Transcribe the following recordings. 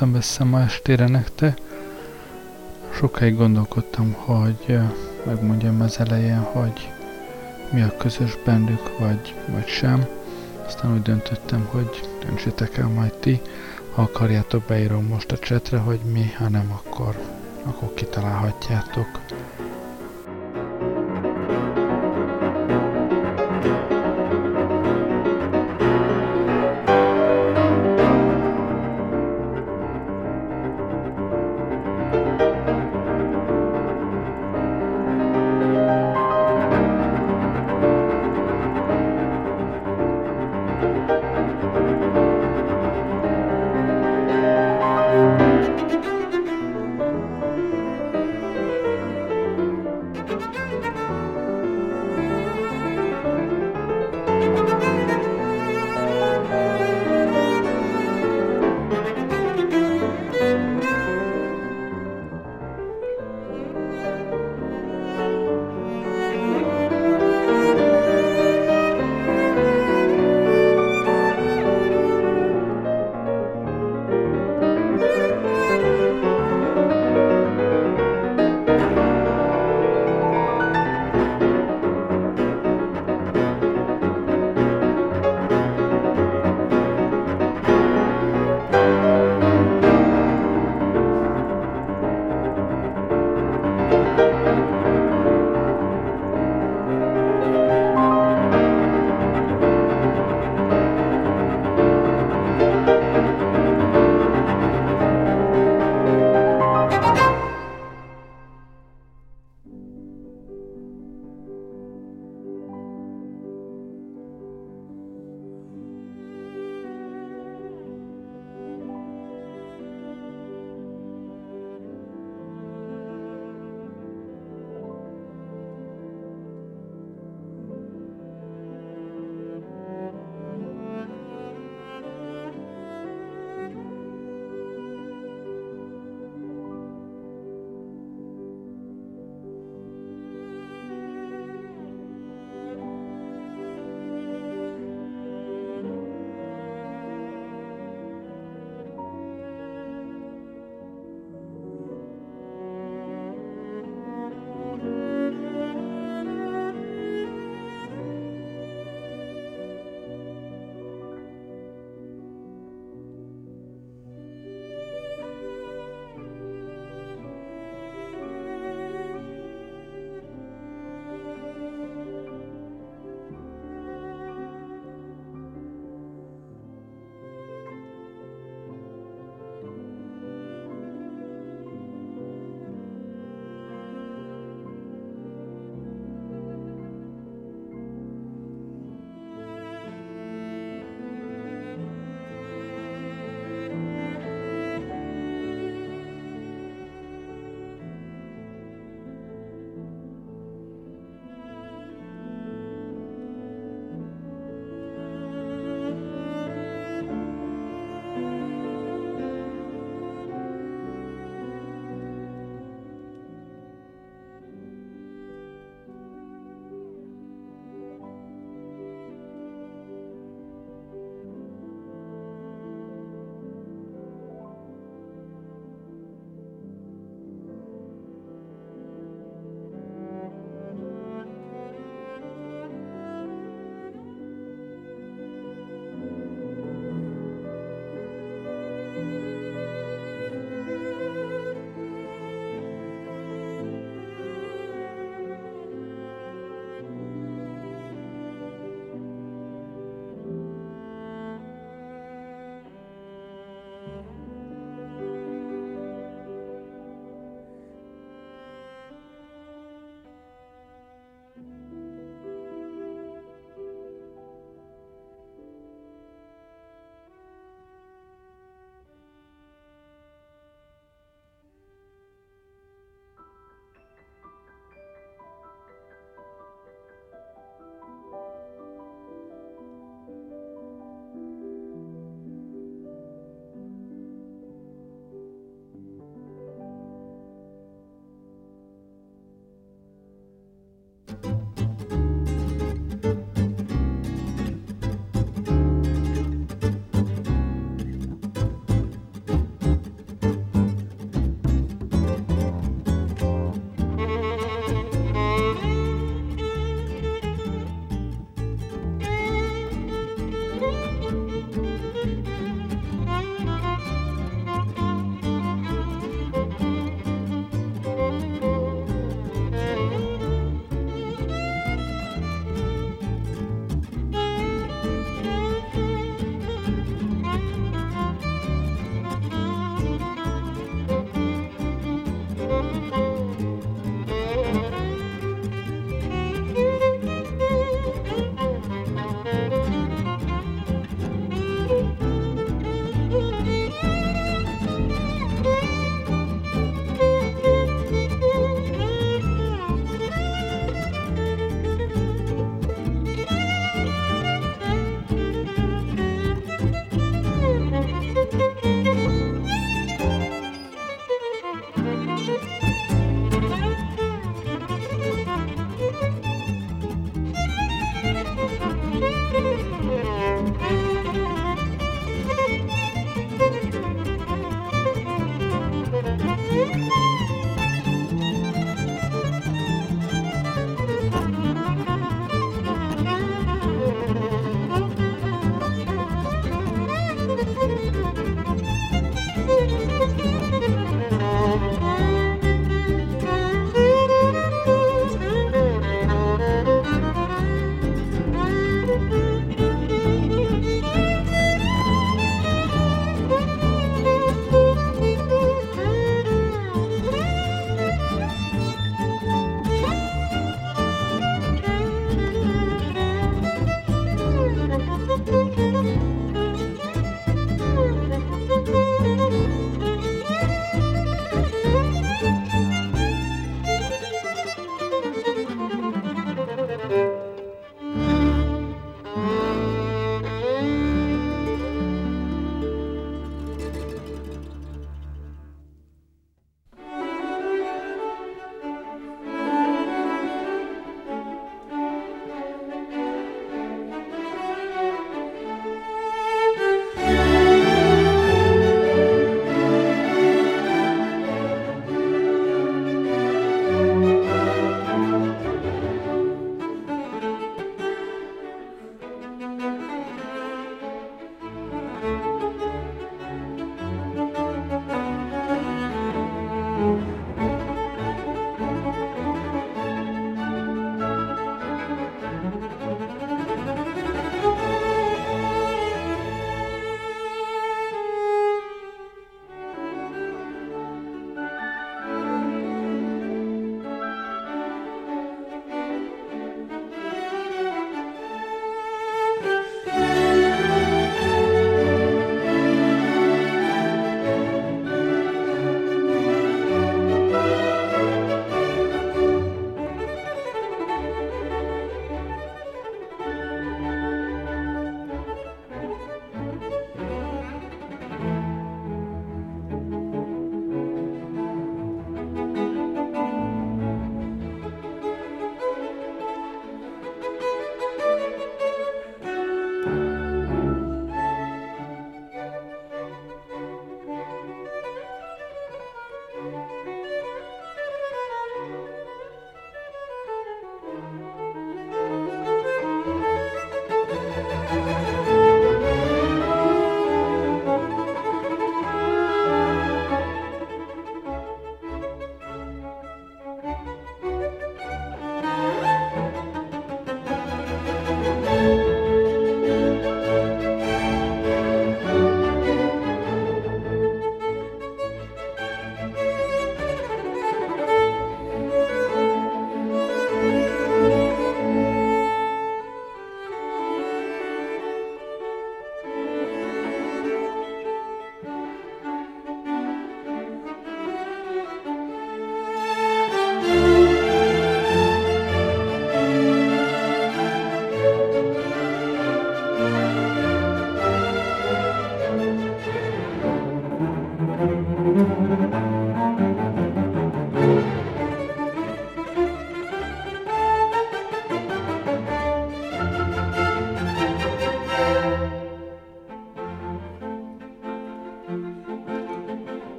16 számot csomagoltam össze ma estére nektek. Sokáig gondolkodtam, hogy megmondjam az elején, hogy mi a közös bennük, vagy, vagy sem. Aztán úgy döntöttem, hogy döntsétek el majd ti. Ha akarjátok, beírom most a csetre, hogy mi, ha nem, akkor, akkor kitalálhatjátok.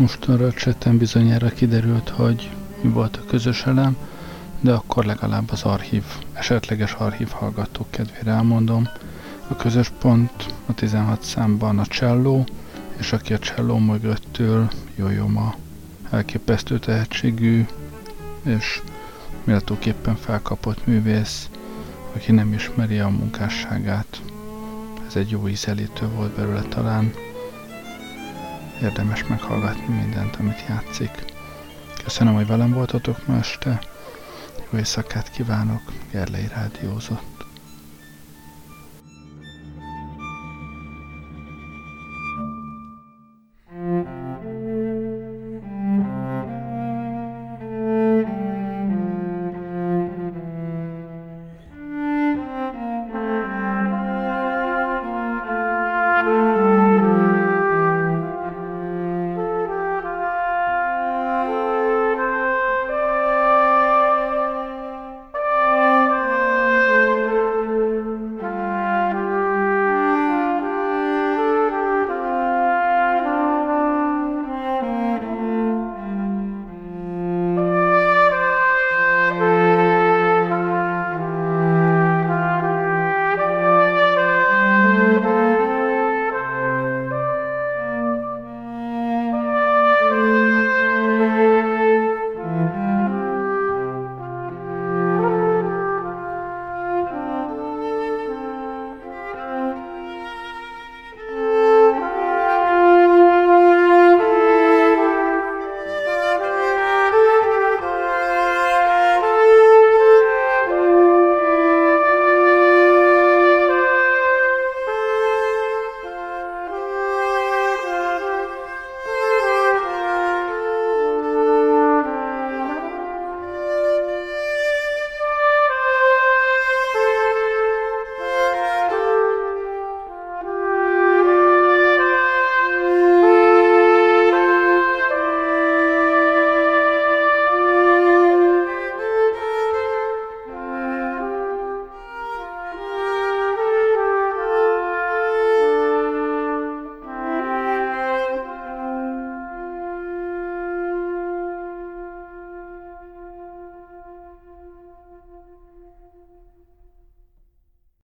Most arra a cseten bizonyára kiderült, hogy mi volt a közös elem, de akkor legalább az archív, esetleges archív hallgatók kedvére elmondom. A közös pont a 16 számban a cselló, és aki a cselló mögöttől Jojoma elképesztő tehetségű és méltóképpen felkapott művész, aki nem ismeri a munkásságát. Ez egy jó ízelítő volt belőle talán. Érdemes meghallgatni mindent, amit játszik. Köszönöm, hogy velem voltatok ma este. Jó éjszakát kívánok, Gerlei Rádiózott.